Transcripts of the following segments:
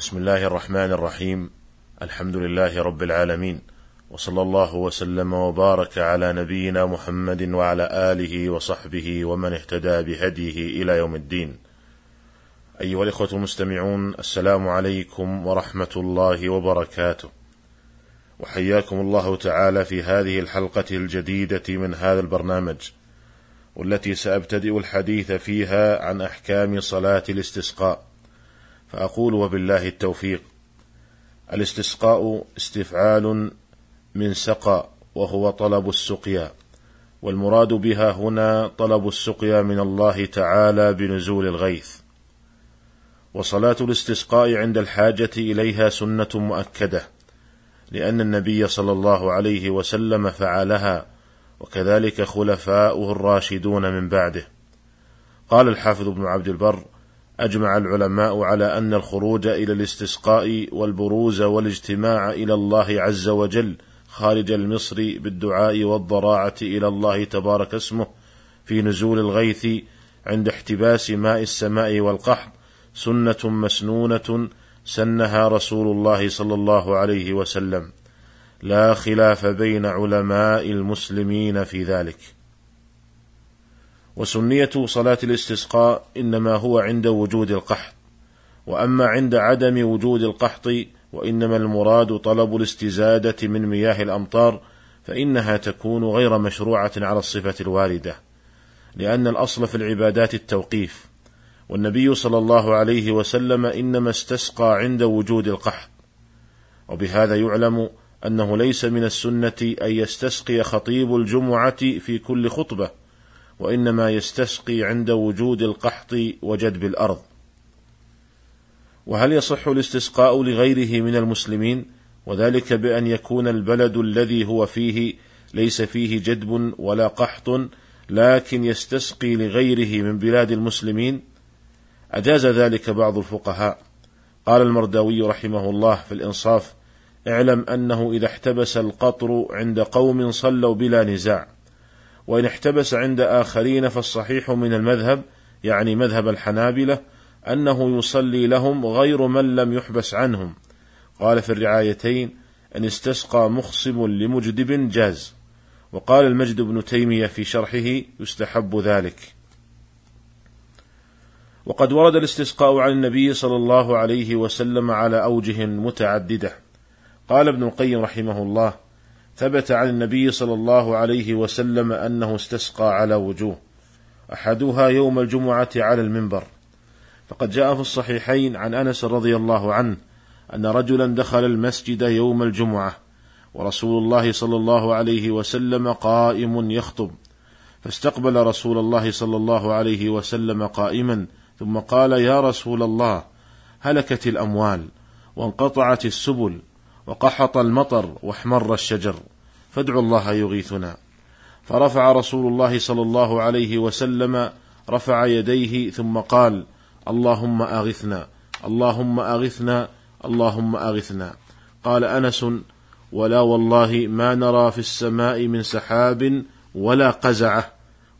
بسم الله الرحمن الرحيم. الحمد لله رب العالمين. وصلى الله وسلم وبارك على نبينا محمد وعلى آله وصحبه ومن اهتدى بهديه إلى يوم الدين. أيها الإخوة المستمعون السلام عليكم ورحمة الله وبركاته. وحياكم الله تعالى في هذه الحلقة الجديدة من هذا البرنامج والتي سأبتدئ الحديث فيها عن أحكام صلاة الاستسقاء. فأقول وبالله التوفيق. الاستسقاء استفعال من سقى وهو طلب السقيا والمراد بها هنا طلب السقيا من الله تعالى بنزول الغيث. وصلاة الاستسقاء عند الحاجة إليها سنة مؤكدة لأن النبي صلى الله عليه وسلم فعلها وكذلك خلفاؤه الراشدون من بعده. قال الحافظ ابن عبد البر أجمع العلماء على أن الخروج إلى الاستسقاء والبروز والاجتماع إلى الله عز وجل خارج المصر بالدعاء والضراعة إلى الله تبارك اسمه في نزول الغيث عند احتباس ماء السماء والقحط سنة مسنونة سنها رسول الله صلى الله عليه وسلم. لا خلاف بين علماء المسلمين في ذلك. وسنية صلاة الاستسقاء إنما هو عند وجود القحط. وأما عند عدم وجود القحط وإنما المراد طلب الاستزادة من مياه الأمطار فإنها تكون غير مشروعة على الصفة الواردة لأن الأصل في العبادات التوقيف. والنبي صلى الله عليه وسلم إنما استسقى عند وجود القحط. وبهذا يعلم أنه ليس من السنة أن يستسقي خطيب الجمعة في كل خطبة وإنما يستسقي عند وجود القحط وجدب الأرض. وهل يصح الاستسقاء لغيره من المسلمين؟ وذلك بأن يكون البلد الذي هو فيه ليس فيه جدب ولا قحط لكن يستسقي لغيره من بلاد المسلمين؟ أجاز ذلك بعض الفقهاء. قال المرداوي رحمه الله في الإنصاف اعلم أنه إذا احتبس القطر عند قوم صلوا بلا نزاع. وإن احتبس عند آخرين فالصحيح من المذهب يعني مذهب الحنابلة أنه يصلي لهم غير من لم يحبس عنهم. قال في الرعايتين أن استسقى مخصم لمجدب جاز. وقال المجد بن تيمية في شرحه يستحب ذلك. وقد ورد الاستسقاء عن النبي صلى الله عليه وسلم على أوجه متعددة. قال ابن القيم رحمه الله ثبت عن النبي صلى الله عليه وسلم أنه استسقى على وجوه. أحدها يوم الجمعة على المنبر. فقد جاء في الصحيحين عن أنس رضي الله عنه أن رجلا دخل المسجد يوم الجمعة ورسول الله صلى الله عليه وسلم قائم يخطب. فاستقبل رسول الله صلى الله عليه وسلم قائما ثم قال يا رسول الله هلكت الأموال وانقطعت السبل وقحط المطر واحمر الشجر. فادعوا الله يغيثنا. فرفع رسول الله صلى الله عليه وسلم رفع يديه ثم قال اللهم أغثنا اللهم أغثنا اللهم أغثنا. قال أنس ولا والله ما نرى في السماء من سحاب ولا قزعة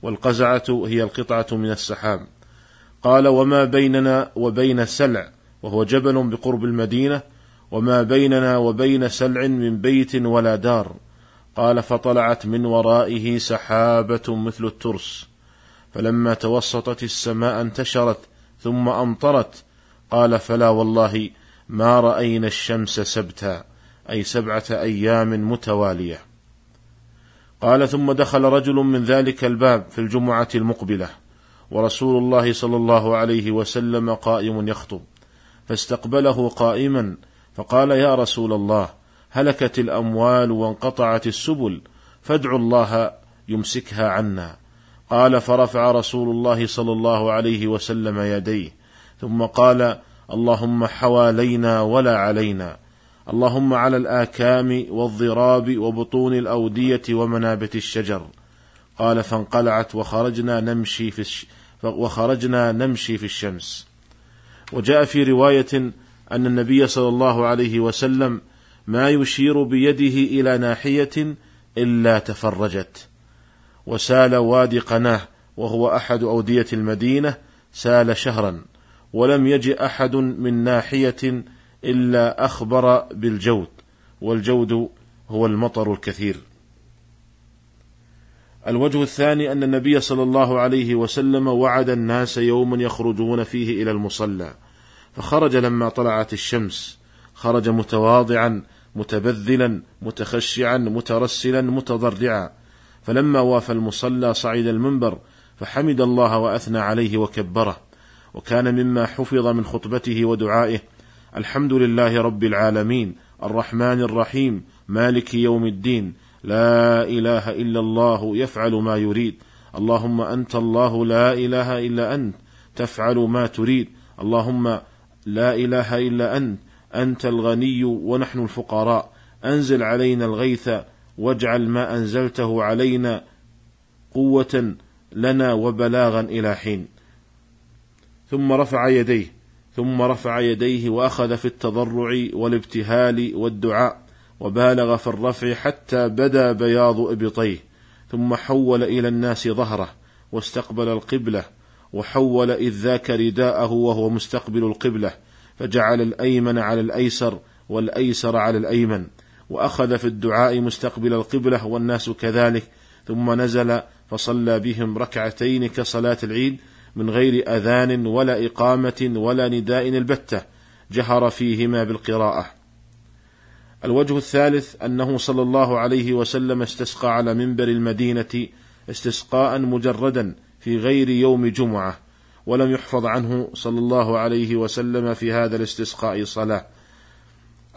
والقزعة هي القطعة من السحاب. قال وما بيننا وبين سلع وهو جبل بقرب المدينة وما بيننا وبين سلع من بيت ولا دار. قال فطلعت من ورائه سحابة مثل الترس فلما توسطت السماء انتشرت ثم أمطرت قال فلا والله ما رأينا الشمس سبتا أي سبعة أيام متوالية. قال ثم دخل رجل من ذلك الباب في الجمعة المقبلة ورسول الله صلى الله عليه وسلم قائم يخطب فاستقبله قائما فقال يا رسول الله هلكت الأموال وانقطعت السبل فادعوا الله يمسكها عنا. قال فرفع رسول الله صلى الله عليه وسلم يديه ثم قال اللهم حوالينا ولا علينا. اللهم على الآكام والضراب وبطون الأودية ومنابت الشجر. قال فانقلعت وخرجنا نمشي في الش... وخرجنا نمشي في الشمس. وجاء في رواية أن النبي صلى الله عليه وسلم ما يشير بيده إلى ناحية إلا تفرجت. وسال وادي قناه وهو أحد أودية المدينة سال شهرا ولم يج أحد من ناحية إلا أخبر بالجود والجود هو المطر الكثير. الوجه الثاني أن النبي صلى الله عليه وسلم وعد الناس يوما يخرجون فيه إلى المصلى فخرج لما طلعت الشمس. خرج متواضعا متبذلا متخشعا مترسلا متضرعا. فلما وافى المصلى صعد المنبر فحمد الله وأثنى عليه وكبره. وكان مما حفظ من خطبته ودعائه الحمد لله رب العالمين الرحمن الرحيم مالك يوم الدين لا إله إلا الله يفعل ما يريد. اللهم أنت الله لا إله إلا أنت تفعل ما تريد. اللهم لا إله إلا أنت أنت الغني ونحن الفقراء. أنزل علينا الغيث واجعل ما أنزلته علينا قوة لنا وبلاغا إلى حين. ثم رفع يديه ثم رفع يديه وأخذ في التضرع والابتهال والدعاء وبالغ في الرفع حتى بدا بياض إبطيه. ثم حول إلى الناس ظهره واستقبل القبلة وحول إذ ذاك رداءه وهو مستقبل القبلة. فجعل الأيمن على الأيسر والأيسر على الأيمن وأخذ في الدعاء مستقبل القبلة والناس كذلك ثم نزل فصلى بهم ركعتين كصلاة العيد من غير أذان ولا إقامة ولا نداء البتة جهر فيهما بالقراءة. الوجه الثالث أنه صلى الله عليه وسلم استسقى على منبر المدينة استسقاء مجردا في غير يوم جمعة. ولم يحفظ عنه صلى الله عليه وسلم في هذا الاستسقاء صلاة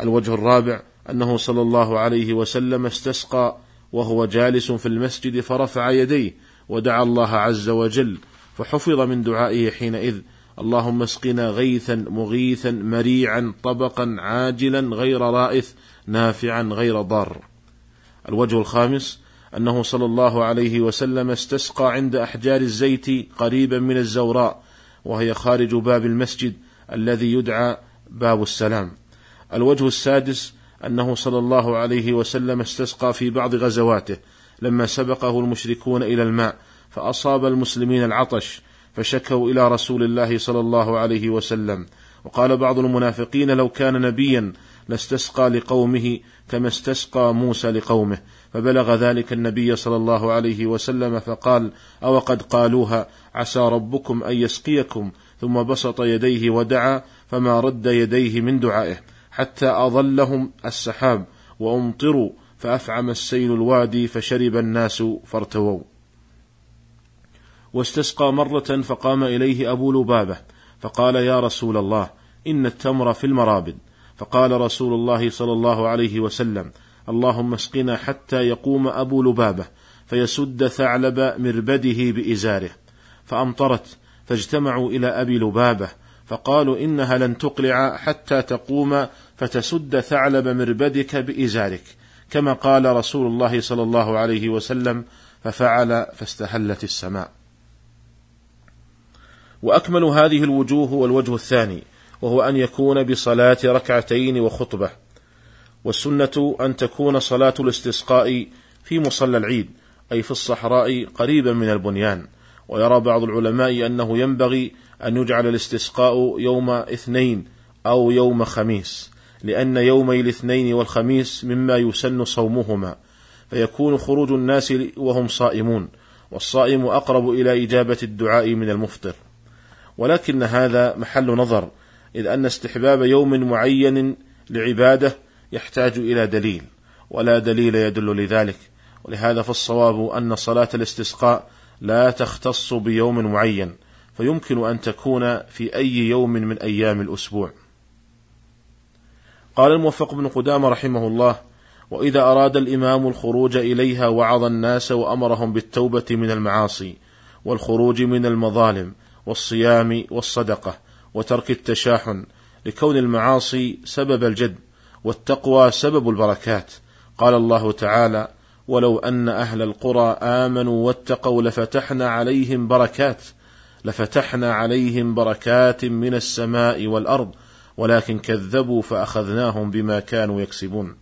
الوجه الرابع أنه صلى الله عليه وسلم استسقى وهو جالس في المسجد فرفع يديه ودعا الله عز وجل فحفظ من دعائه حينئذ اللهم اسقنا غيثا مغيثا مريعا طبقا عاجلا غير رائث نافعا غير ضار. الوجه الخامس أنه صلى الله عليه وسلم استسقى عند أحجار الزيت قريبا من الزوراء وهي خارج باب المسجد الذي يدعى باب السلام. الوجه السادس أنه صلى الله عليه وسلم استسقى في بعض غزواته لما سبقه المشركون إلى الماء فأصاب المسلمين العطش فشكوا إلى رسول الله صلى الله عليه وسلم وقال بعض المنافقين لو كان نبيا لاستسقى لقومه كما استسقى موسى لقومه فبلغ ذلك النبي صلى الله عليه وسلم فقال أو قد قالوها عسى ربكم أن يسقيكم. ثم بسط يديه ودعا فما رد يديه من دعائه حتى أظلهم السحاب وأمطروا فأفعم السيل الوادي فشرب الناس فارتووا. واستسقى مرة فقام إليه أبو لبابة فقال يا رسول الله إن التمر في المرابد. فقال رسول الله صلى الله عليه وسلم اللهم اسقنا حتى يقوم أبو لبابة فيسد ثعلب مربده بإزاره. فأمطرت فاجتمعوا إلى أبي لبابة فقالوا إنها لن تقلع حتى تقوم فتسد ثعلب مربدك بإزارك. كما قال رسول الله صلى الله عليه وسلم ففعل فاستهلت السماء. وأكمل هذه الوجوه هو الوجه الثاني وهو أن يكون بصلاة ركعتين وخطبة. والسنة أن تكون صلاة الاستسقاء في مصلى العيد أي في الصحراء قريبا من البنيان. ويرى بعض العلماء أنه ينبغي أن يجعل الاستسقاء يوم اثنين أو يوم خميس لأن يومي الاثنين والخميس مما يسن صومهما. فيكون خروج الناس وهم صائمون والصائم أقرب إلى إجابة الدعاء من المفطر. ولكن هذا محل نظر إذ أن استحباب يوم معين لعبادة يحتاج إلى دليل ولا دليل يدل لذلك. ولهذا فالصواب أن صلاة الاستسقاء لا تختص بيوم معين فيمكن أن تكون في أي يوم من أيام الأسبوع. قال الموفق بن قدامة رحمه الله وإذا أراد الإمام الخروج إليها وعظ الناس وأمرهم بالتوبة من المعاصي والخروج من المظالم والصيام والصدقة وترك التشاحن لكون المعاصي سبب الجد والتقوى سبب البركات. قال الله تعالى ولو أن أهل القرى آمنوا واتقوا لفتحنا عليهم بركات لفتحنا عليهم بركات من السماء والأرض ولكن كذبوا فأخذناهم بما كانوا يكسبون.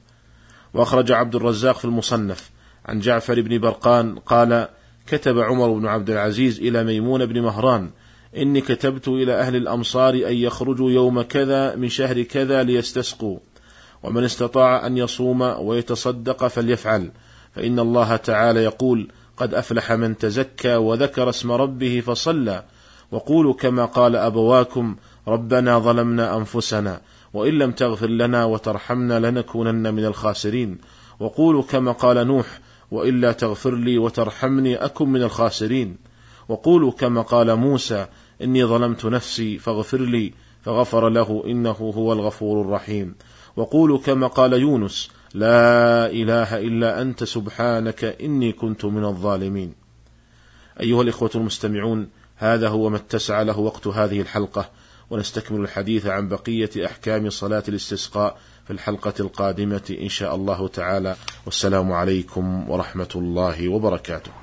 وأخرج عبد الرزاق في المصنف عن جعفر بن برقان قال كتب عمر بن عبد العزيز إلى ميمون بن مهران إني كتبت إلى أهل الأمصار أن يخرجوا يوم كذا من شهر كذا ليستسقوا ومن استطاع أن يصوم ويتصدق فليفعل. فإن الله تعالى يقول قد أفلح من تزكى وذكر اسم ربه فصلى. وقولوا كما قال أبواكم ربنا ظلمنا أنفسنا وإن لم تغفر لنا وترحمنا لنكونن من الخاسرين. وقولوا كما قال نوح وإلا تغفر لي وترحمني أكن من الخاسرين. وقولوا كما قال موسى إني ظلمت نفسي فاغفر لي فغفر له إنه هو الغفور الرحيم. وقولوا كما قال يونس لا إله إلا أنت سبحانك إني كنت من الظالمين. أيها الإخوة المستمعون هذا هو ما اتسع له وقت هذه الحلقة ونستكمل الحديث عن بقية أحكام صلاة الاستسقاء في الحلقة القادمة إن شاء الله تعالى. والسلام عليكم ورحمة الله وبركاته.